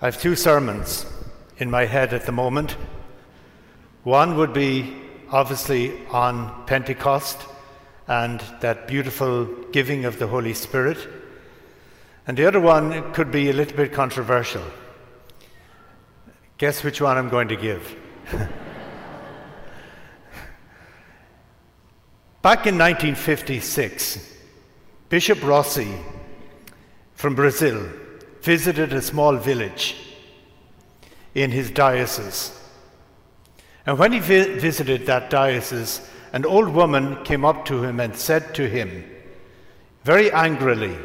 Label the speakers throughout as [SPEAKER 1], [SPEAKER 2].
[SPEAKER 1] I have two sermons in my head at the moment. One would be obviously on Pentecost and that beautiful giving of the Holy Spirit. And the other one could be a little bit controversial. Guess which one I'm going to give? Back in 1956, Bishop Rossi from Brazil visited a small village in his diocese. And when he vi- visited that diocese, an old woman came up to him and said to him, very angrily,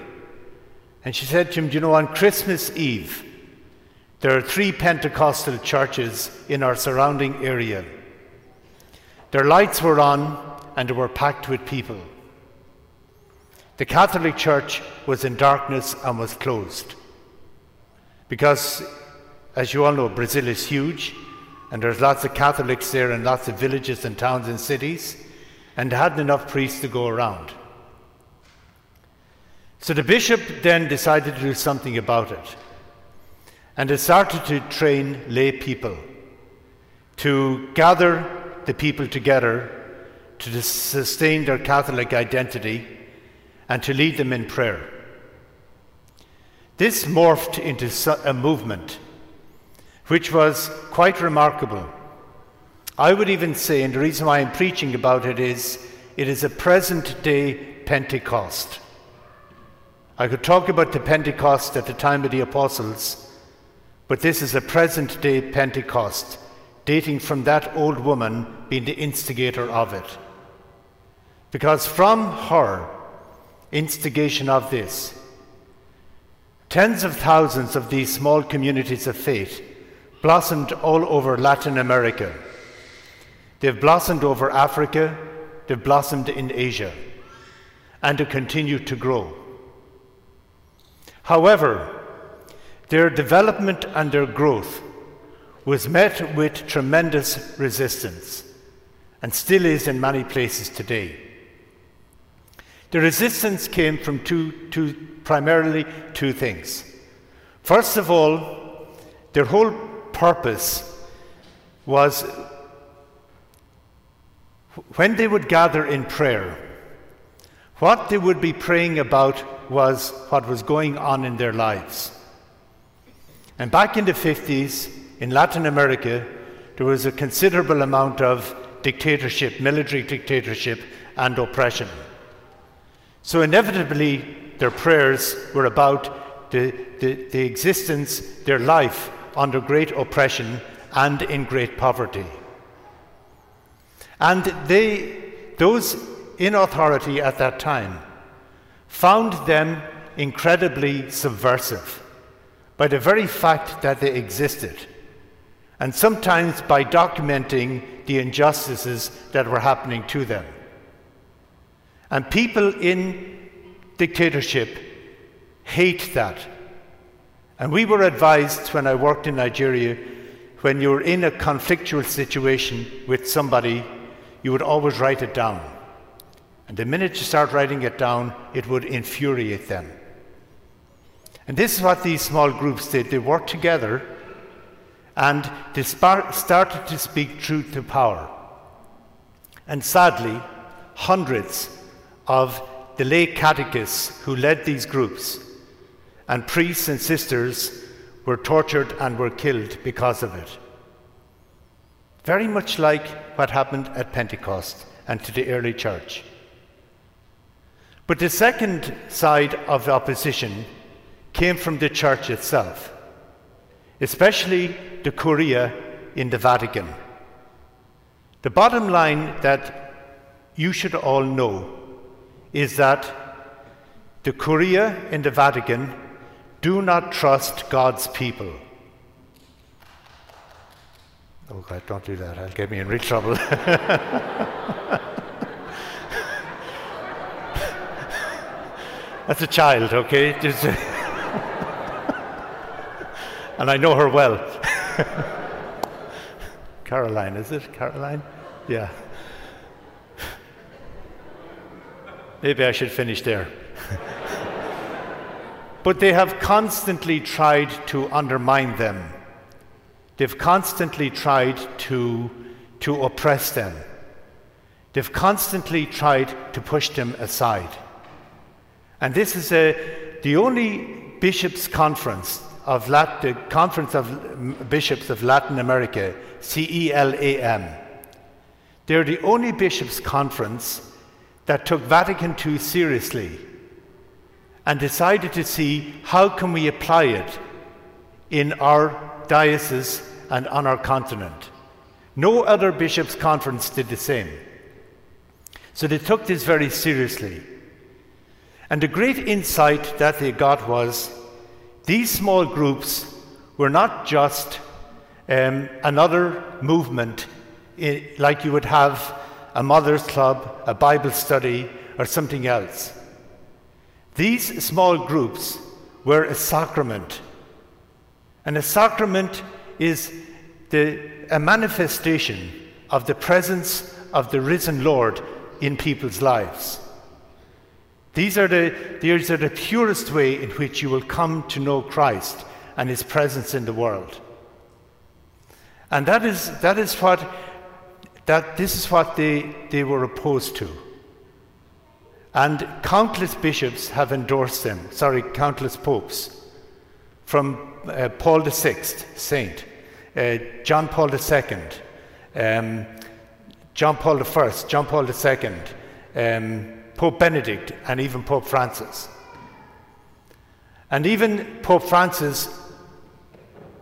[SPEAKER 1] and she said to him, Do you know, on Christmas Eve, there are three Pentecostal churches in our surrounding area. Their lights were on and they were packed with people. The Catholic Church was in darkness and was closed. Because, as you all know, Brazil is huge and there's lots of Catholics there and lots of villages and towns and cities, and hadn't enough priests to go around. So the bishop then decided to do something about it. And it started to train lay people to gather the people together to sustain their Catholic identity and to lead them in prayer. This morphed into a movement which was quite remarkable. I would even say, and the reason why I'm preaching about it is, it is a present day Pentecost. I could talk about the Pentecost at the time of the apostles, but this is a present day Pentecost, dating from that old woman being the instigator of it. Because from her instigation of this, tens of thousands of these small communities of faith blossomed all over Latin America. They've blossomed over Africa, they've blossomed in Asia, and they continue to grow. However, their development and their growth was met with tremendous resistance and still is in many places today. The resistance came from two, two, primarily two things. First of all, their whole purpose was when they would gather in prayer, what they would be praying about was what was going on in their lives. And back in the 50s, in Latin America, there was a considerable amount of dictatorship, military dictatorship, and oppression. So, inevitably, their prayers were about the, the, the existence, their life under great oppression and in great poverty. And they, those in authority at that time found them incredibly subversive by the very fact that they existed, and sometimes by documenting the injustices that were happening to them. And people in dictatorship hate that and we were advised when I worked in Nigeria, when you're in a conflictual situation with somebody, you would always write it down. And the minute you start writing it down, it would infuriate them. And this is what these small groups did. They worked together and they started to speak truth to power. And sadly, hundreds of the lay catechists who led these groups and priests and sisters were tortured and were killed because of it. Very much like what happened at Pentecost and to the early church. But the second side of the opposition came from the church itself, especially the Curia in the Vatican. The bottom line that you should all know is that the Curia in the Vatican do not trust God's people. Oh, God, don't do that. That'll get me in real trouble. That's a child, okay? And I know her well. Caroline, is it? Caroline? Yeah. Maybe I should finish there. but they have constantly tried to undermine them. They've constantly tried to, to oppress them. They've constantly tried to push them aside. And this is a, the only bishops' conference of Lat, the Conference of Bishops of Latin America, CELAM. They're the only bishops' conference that took Vatican II seriously and decided to see how can we apply it in our diocese and on our continent. No other bishops' conference did the same. So they took this very seriously. And the great insight that they got was these small groups were not just um, another movement in, like you would have a mother's club, a Bible study, or something else. These small groups were a sacrament. And a sacrament is the, a manifestation of the presence of the risen Lord in people's lives. These are the, these are the purest way in which you will come to know Christ and his presence in the world. And that is, that is what, that, this is what they, they were opposed to. And countless bishops have endorsed them, sorry, countless popes, from uh, Paul VI, saint, uh, John Paul II, um, John Paul I, John Paul II, um, Pope Benedict, and even Pope Francis. And even Pope Francis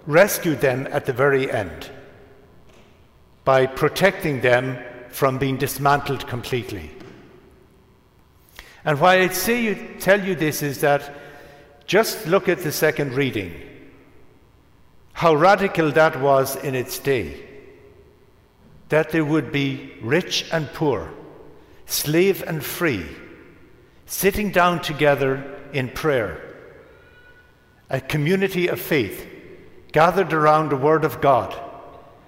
[SPEAKER 1] rescued them at the very end by protecting them from being dismantled completely. And why I say you, tell you this is that just look at the second reading, how radical that was in its day. That there would be rich and poor, slave and free, sitting down together in prayer, a community of faith gathered around the Word of God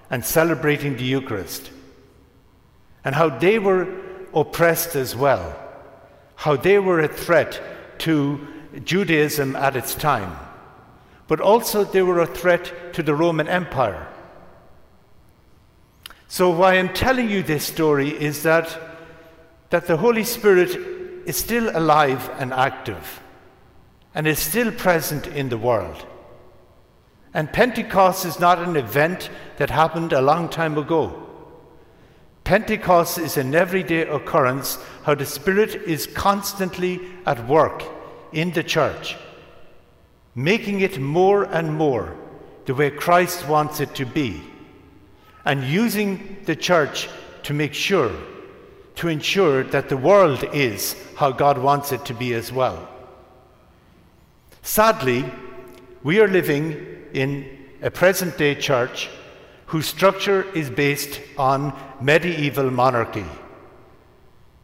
[SPEAKER 1] and celebrating the Eucharist, and how they were oppressed as well, how they were a threat to Judaism at its time, but also they were a threat to the Roman Empire. So, why I'm telling you this story is that, that the Holy Spirit is still alive and active and is still present in the world. And Pentecost is not an event that happened a long time ago. Pentecost is an everyday occurrence, how the Spirit is constantly at work in the church, making it more and more the way Christ wants it to be and using the church to make sure, to ensure that the world is how God wants it to be as well. Sadly, we are living in a present day church whose structure is based on medieval monarchy.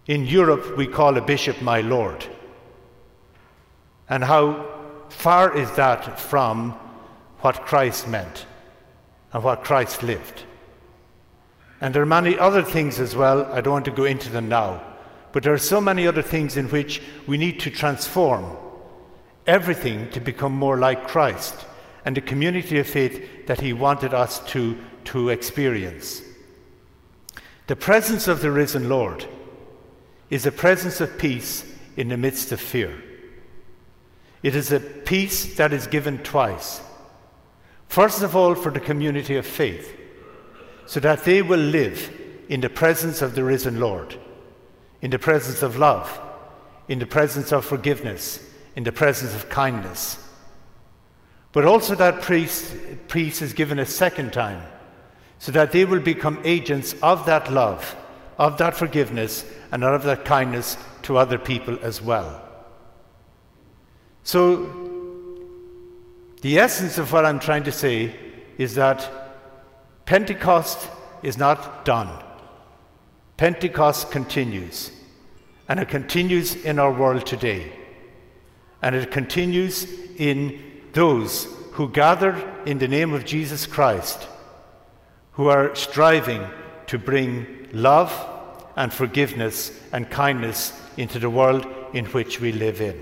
[SPEAKER 1] In Europe, we call a bishop my lord. And how far is that from what Christ meant and what Christ lived? And there are many other things as well. I don't want to go into them now. But there are so many other things in which we need to transform everything to become more like Christ and the community of faith that He wanted us to, to experience. The presence of the risen Lord is a presence of peace in the midst of fear. It is a peace that is given twice. First of all, for the community of faith so that they will live in the presence of the risen Lord, in the presence of love, in the presence of forgiveness, in the presence of kindness. But also that priest, peace is given a second time, so that they will become agents of that love, of that forgiveness, and of that kindness to other people as well. So, the essence of what I'm trying to say is that Pentecost is not done. Pentecost continues. And it continues in our world today. And it continues in those who gather in the name of Jesus Christ, who are striving to bring love and forgiveness and kindness into the world in which we live in.